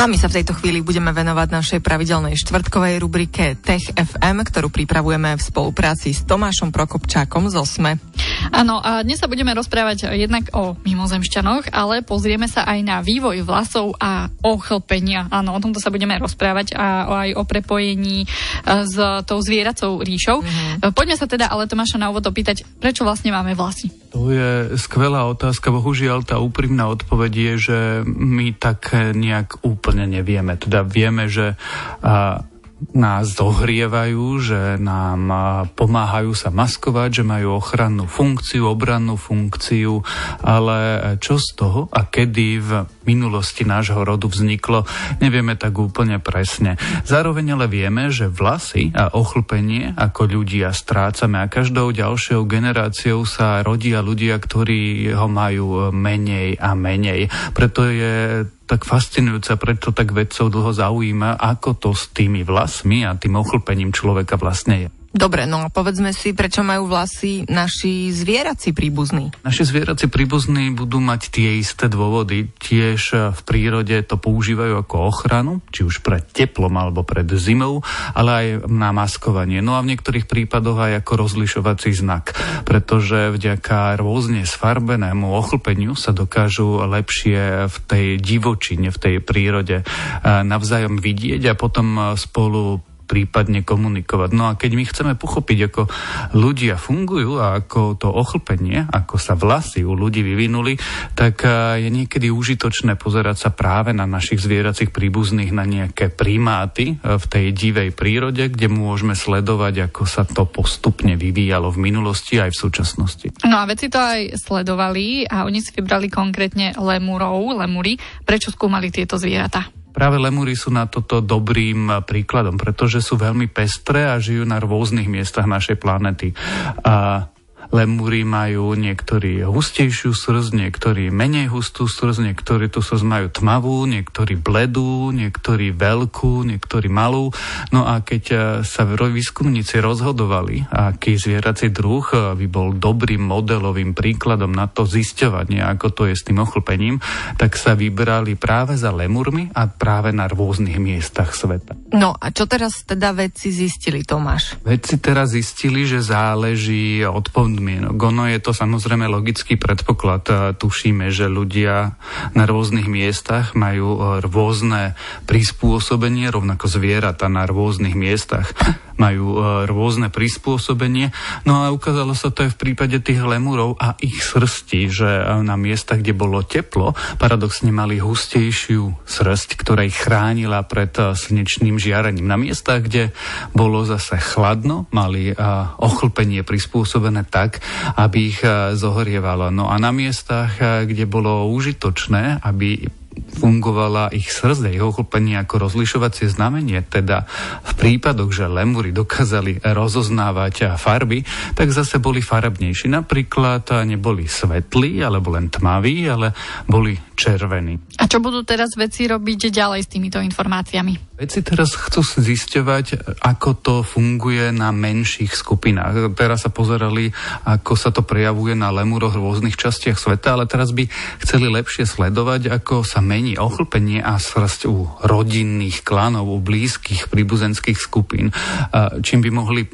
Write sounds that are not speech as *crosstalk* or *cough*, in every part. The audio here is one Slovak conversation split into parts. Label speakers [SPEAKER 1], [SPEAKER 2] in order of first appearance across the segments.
[SPEAKER 1] No a my sa v tejto chvíli budeme venovať našej pravidelnej štvrtkovej rubrike Tech FM, ktorú pripravujeme v spolupráci s Tomášom Prokopčákom z OSME.
[SPEAKER 2] Áno, a dnes sa budeme rozprávať jednak o mimozemšťanoch, ale pozrieme sa aj na vývoj vlasov a ochlpenia. Áno, o tomto sa budeme rozprávať a aj o prepojení e, s tou zvieracou ríšou. Mm-hmm. Poďme sa teda ale Tomáša na úvod opýtať, prečo vlastne máme vlasy?
[SPEAKER 3] To je skvelá otázka. Bohužiaľ, tá úprimná odpoveď je, že my tak nejak úplne nevieme. Teda vieme, že nás zohrievajú, že nám pomáhajú sa maskovať, že majú ochrannú funkciu, obrannú funkciu, ale čo z toho a kedy v minulosti nášho rodu vzniklo, nevieme tak úplne presne. Zároveň ale vieme, že vlasy a ochlpenie ako ľudia strácame a každou ďalšou generáciou sa rodia ľudia, ktorí ho majú menej a menej. Preto je tak fascinujúca, preto tak vedcov dlho zaujíma, ako to s tými vlasmi a tým ochlpením človeka vlastne je.
[SPEAKER 1] Dobre, no a povedzme si, prečo majú vlasy naši zvieraci príbuzní?
[SPEAKER 3] Naši zvieraci príbuzní budú mať tie isté dôvody. Tiež v prírode to používajú ako ochranu, či už pred teplom alebo pred zimou, ale aj na maskovanie. No a v niektorých prípadoch aj ako rozlišovací znak, pretože vďaka rôzne sfarbenému ochlpeniu sa dokážu lepšie v tej divočine, v tej prírode navzájom vidieť a potom spolu prípadne komunikovať. No a keď my chceme pochopiť, ako ľudia fungujú a ako to ochlpenie, ako sa vlasy u ľudí vyvinuli, tak je niekedy užitočné pozerať sa práve na našich zvieracích príbuzných, na nejaké primáty v tej divej prírode, kde môžeme sledovať, ako sa to postupne vyvíjalo v minulosti aj v súčasnosti.
[SPEAKER 2] No a veci to aj sledovali a oni si vybrali konkrétne lemurov, lemury. Prečo skúmali tieto zvieratá?
[SPEAKER 3] Práve lemúry sú na toto dobrým príkladom, pretože sú veľmi pestré a žijú na rôznych miestach našej planety. A Lemúry majú niektorí hustejšiu srdc, niektorí menej hustú srdc, niektorí tu srdc majú tmavú, niektorí bledú, niektorí veľkú, niektorí malú. No a keď e, sa výskumníci rozhodovali, aký zvierací druh e, by bol dobrým modelovým príkladom na to zisťovanie, ako to je s tým ochlpením, tak sa vybrali práve za lemurmi a práve na rôznych miestach sveta.
[SPEAKER 1] No a čo teraz teda vedci zistili, Tomáš?
[SPEAKER 3] Vedci teraz zistili, že záleží od podmienok. Ono je to samozrejme logický predpoklad. Tušíme, že ľudia na rôznych miestach majú e, rôzne prispôsobenie, rovnako zvieratá na rôznych miestach majú e, rôzne prispôsobenie. No a ukázalo sa to aj v prípade tých lemurov a ich srsti, že e, na miestach, kde bolo teplo, paradoxne mali hustejšiu srst, ktorá ich chránila pred slnečným žiarením. Na miestach, kde bolo zase chladno, mali ochlpenie prispôsobené tak, aby ich zohrievalo. No a na miestach, kde bolo užitočné, aby fungovala ich srdce, ich ochlpenie ako rozlišovacie znamenie, teda v prípadoch, že lemury dokázali rozoznávať farby, tak zase boli farebnejší. Napríklad neboli svetlí, alebo len tmaví, ale boli červení.
[SPEAKER 2] A čo budú teraz veci robiť ďalej s týmito informáciami?
[SPEAKER 3] Veci teraz chcú zisťovať, ako to funguje na menších skupinách. Teraz sa pozerali, ako sa to prejavuje na lemuroch v rôznych častiach sveta, ale teraz by chceli lepšie sledovať, ako sa mení ochlpenie a srst u rodinných klanov, u blízkych príbuzenských skupín. Čím by mohli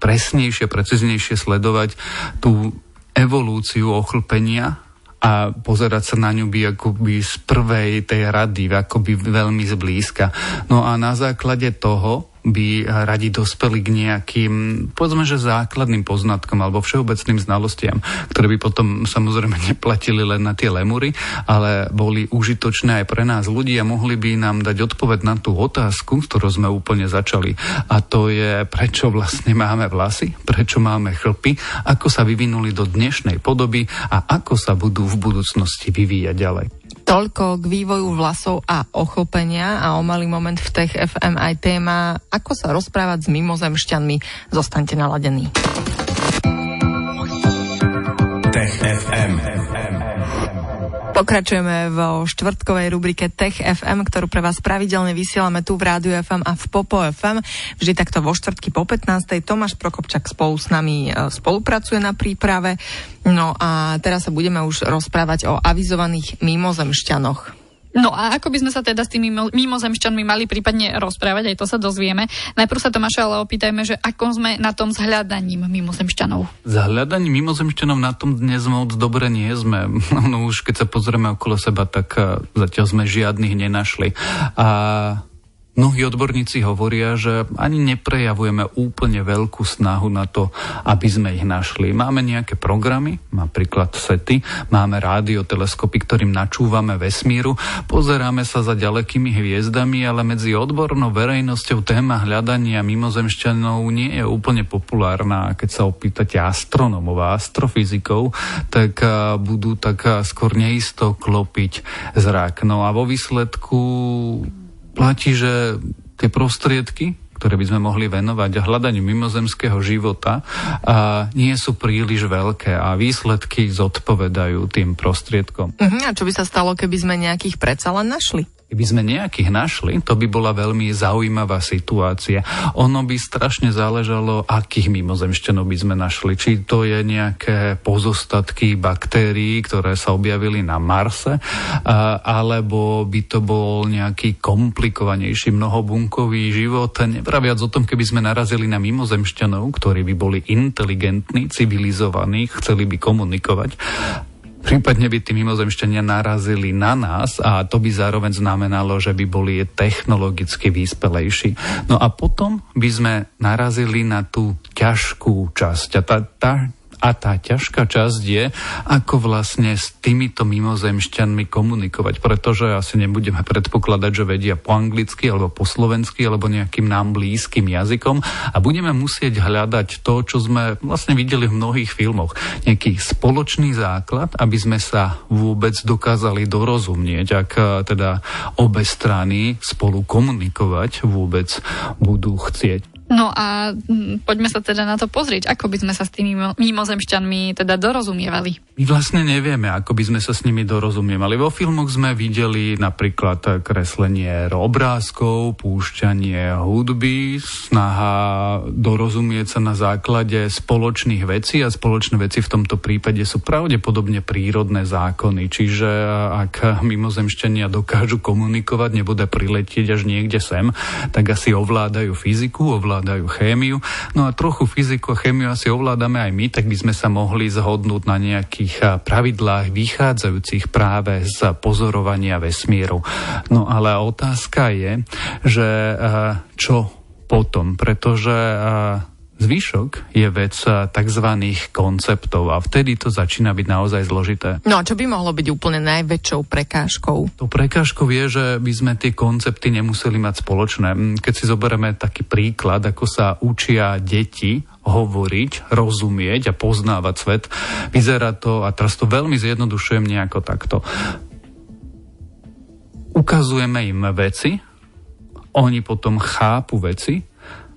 [SPEAKER 3] presnejšie, preciznejšie sledovať tú evolúciu ochlpenia a pozerať sa na ňu by akoby z prvej tej rady, akoby veľmi zblízka. No a na základe toho by radi dospeli k nejakým, povedzme, že základným poznatkom alebo všeobecným znalostiam, ktoré by potom samozrejme neplatili len na tie lemury, ale boli užitočné aj pre nás ľudí a mohli by nám dať odpoveď na tú otázku, s ktorou sme úplne začali. A to je, prečo vlastne máme vlasy, prečo máme chlpy, ako sa vyvinuli do dnešnej podoby a ako sa budú v budúcnosti vyvíjať ďalej.
[SPEAKER 1] Toľko k vývoju vlasov a ochopenia a o malý moment v Tech FM aj téma, ako sa rozprávať s mimozemšťanmi. Zostaňte naladení. Tech FM. Pokračujeme vo štvrtkovej rubrike Tech FM, ktorú pre vás pravidelne vysielame tu v Rádiu FM a v Popo FM. Vždy takto vo štvrtky po 15. Tomáš Prokopčak spolu s nami e, spolupracuje na príprave. No a teraz sa budeme už rozprávať o avizovaných mimozemšťanoch.
[SPEAKER 2] No a ako by sme sa teda s tými mimozemšťanmi mali prípadne rozprávať, aj to sa dozvieme. Najprv sa Tomáša ale opýtajme, že ako sme na tom s hľadaním mimozemšťanov.
[SPEAKER 3] S hľadaním mimozemšťanov na tom dnes moc dobre nie sme. *laughs* No už keď sa pozrieme okolo seba, tak eh, zatiaľ sme žiadnych nenašli. A Mnohí odborníci hovoria, že ani neprejavujeme úplne veľkú snahu na to, aby sme ich našli. Máme nejaké programy, napríklad SETI, máme rádioteleskopy, ktorým načúvame vesmíru, pozeráme sa za ďalekými hviezdami, ale medzi odbornou verejnosťou téma hľadania mimozemšťanov nie je úplne populárna. Keď sa opýtate astronomov a astrofyzikov, tak budú tak skôr neisto klopiť zrak. No a vo výsledku platí, že tie prostriedky, ktoré by sme mohli venovať hľadaniu mimozemského života, a nie sú príliš veľké a výsledky zodpovedajú tým prostriedkom.
[SPEAKER 1] Uh-huh, a čo by sa stalo, keby sme nejakých predsa len našli?
[SPEAKER 3] Keby sme nejakých našli, to by bola veľmi zaujímavá situácia. Ono by strašne záležalo, akých mimozemšťanov by sme našli. Či to je nejaké pozostatky baktérií, ktoré sa objavili na Marse, alebo by to bol nejaký komplikovanejší mnohobunkový život. Nepraviac o tom, keby sme narazili na mimozemšťanov, ktorí by boli inteligentní, civilizovaní, chceli by komunikovať Prípadne by tí mimozemšťania narazili na nás a to by zároveň znamenalo, že by boli technologicky vyspelejší. No a potom by sme narazili na tú ťažkú časť. A tá, tá a tá ťažká časť je, ako vlastne s týmito mimozemšťanmi komunikovať, pretože asi nebudeme predpokladať, že vedia po anglicky alebo po slovensky alebo nejakým nám blízkym jazykom a budeme musieť hľadať to, čo sme vlastne videli v mnohých filmoch. Nejaký spoločný základ, aby sme sa vôbec dokázali dorozumieť, ak eh, teda obe strany spolu komunikovať vôbec budú chcieť.
[SPEAKER 2] No a hm, poďme sa teda na to pozrieť, ako by sme sa s tými mimozemšťanmi teda dorozumievali.
[SPEAKER 3] My vlastne nevieme, ako by sme sa s nimi dorozumievali. Vo filmoch sme videli napríklad kreslenie obrázkov, púšťanie hudby, snaha dorozumieť sa na základe spoločných vecí a spoločné veci v tomto prípade sú pravdepodobne prírodné zákony. Čiže ak mimozemšťania dokážu komunikovať, nebude priletieť až niekde sem, tak asi ovládajú fyziku, ovládajú ovládajú chémiu. No a trochu fyziku a chémiu asi ovládame aj my, tak by sme sa mohli zhodnúť na nejakých pravidlách vychádzajúcich práve z pozorovania vesmíru. No ale otázka je, že čo potom, pretože Zvyšok je vec eh, tzv. konceptov a vtedy to začína byť naozaj zložité.
[SPEAKER 1] No a čo by mohlo byť úplne najväčšou prekážkou?
[SPEAKER 3] To prekážkou je, že by sme tie koncepty nemuseli mať spoločné. Mm, keď si zoberieme taký príklad, ako sa učia deti hovoriť, rozumieť a poznávať svet, vyzerá to, a teraz to veľmi zjednodušujem nejako takto. Ukazujeme im veci, oni potom chápu veci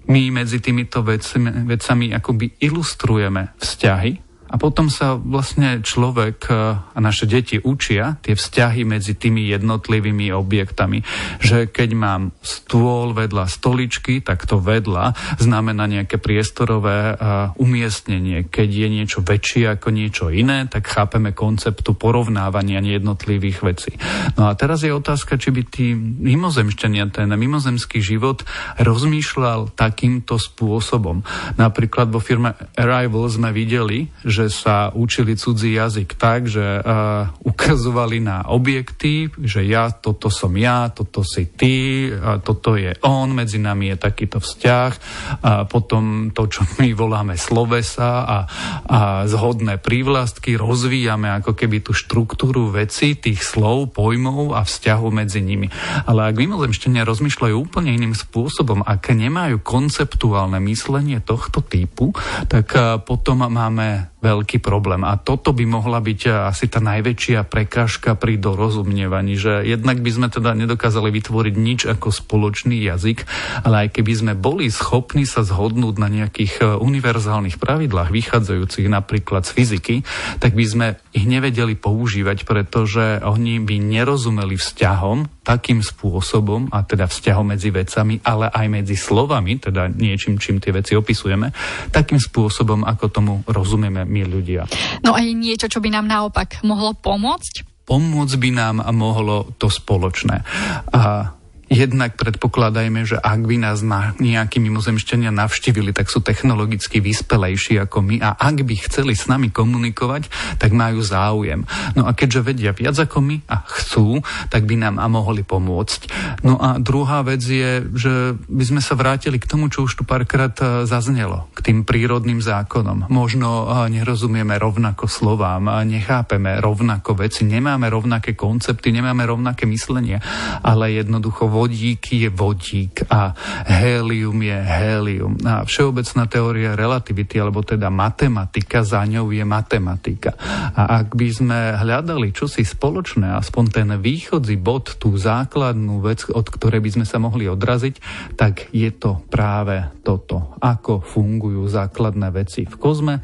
[SPEAKER 3] my medzi týmito vecami, vecami akoby ilustrujeme vzťahy a potom sa vlastne človek e, a naše deti učia tie vzťahy medzi tými jednotlivými objektami. Že keď mám stôl vedľa stoličky, tak to vedľa znamená nejaké priestorové e, umiestnenie. Keď je niečo väčšie ako niečo iné, tak chápeme konceptu porovnávania jednotlivých vecí. No a teraz je otázka, či by tí mimozemšťania, ten mimozemský život rozmýšľal takýmto spôsobom. Napríklad vo firme Arrival sme videli, že že sa učili cudzí jazyk tak, že uh, ukazovali na objekty, že ja, toto som ja, toto si ty, a toto je on, medzi nami je takýto vzťah a potom to, čo my voláme slovesa a, a zhodné prívlastky, rozvíjame ako keby tú štruktúru veci, tých slov, pojmov a vzťahov medzi nimi. Ale ak mimozemšťania rozmýšľajú úplne iným spôsobom, ak nemajú konceptuálne myslenie tohto typu, tak uh, potom máme veľký problém. A toto by mohla byť e, asi tá najväčšia prekážka pri dorozumievaní, že jednak by sme teda nedokázali vytvoriť nič ako spoločný jazyk, ale aj keby sme boli schopní sa zhodnúť na nejakých e, univerzálnych pravidlách, vychádzajúcich napríklad z fyziky, tak by sme ich nevedeli používať, pretože oni by nerozumeli vzťahom takým spôsobom, a teda vzťahom medzi vecami, ale aj medzi slovami, teda niečím, čím tie veci opisujeme, takým spôsobom, ako tomu rozumieme my ľudia.
[SPEAKER 2] No aj niečo, čo by nám naopak mohlo pomôcť?
[SPEAKER 3] Pomôcť by nám mohlo to spoločné. A Jednak predpokladajme, že ak by nás na nejakí mimozemšťania navštívili, tak sú technologicky vyspelejší ako my a ak by chceli s nami komunikovať, tak majú záujem. No a keďže vedia viac ako my a chcú, tak by nám a mohli pomôcť. No a druhá vec je, že by sme sa vrátili k tomu, čo už tu párkrát e, zaznelo, k tým prírodným zákonom. Možno e, nerozumieme rovnako slovám, nechápeme rovnako veci, nemáme rovnaké koncepty, nemáme rovnaké myslenie, ale jednoducho vodík je vodík a hélium je hélium. A všeobecná teória relativity, alebo teda matematika, za ňou je matematika. A ak by sme hľadali čosi spoločné, aspoň ten východzí bod, tú základnú vec, od ktorej by sme sa mohli odraziť, tak je to práve toto. Ako fungujú základné veci v kozme,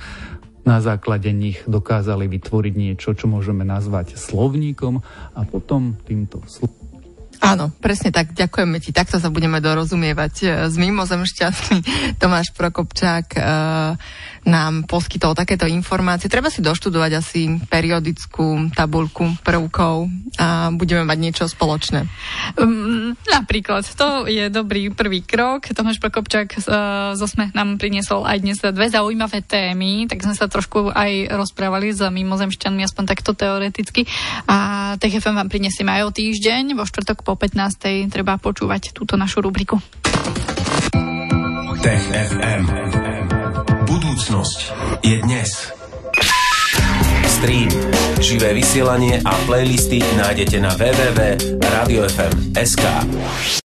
[SPEAKER 3] na základe nich dokázali vytvoriť niečo, čo môžeme nazvať slovníkom a potom týmto slovníkom
[SPEAKER 1] Áno, presne tak. Ďakujeme ti. Takto sa budeme dorozumievať e, s mimozemšťanmi. *laughs* Tomáš Prokopčák e, nám poskytol takéto informácie. Treba si doštudovať asi periodickú tabulku prvkov a budeme mať niečo spoločné.
[SPEAKER 2] Um, napríklad, to je dobrý prvý krok. Tomáš Prokopčák uh, zo SME nám priniesol aj dnes dve zaujímavé témy, tak sme sa trošku aj rozprávali s mimozemšťanmi, aspoň takto teoreticky. A TFM vám prinesieme aj o týždeň, vo štvrtok po 15. treba počúvať túto našu rubriku.
[SPEAKER 4] Tech FM. Budúcnosť je dnes. Stream, živé vysielanie a playlisty nájdete na www.radiofm.sk.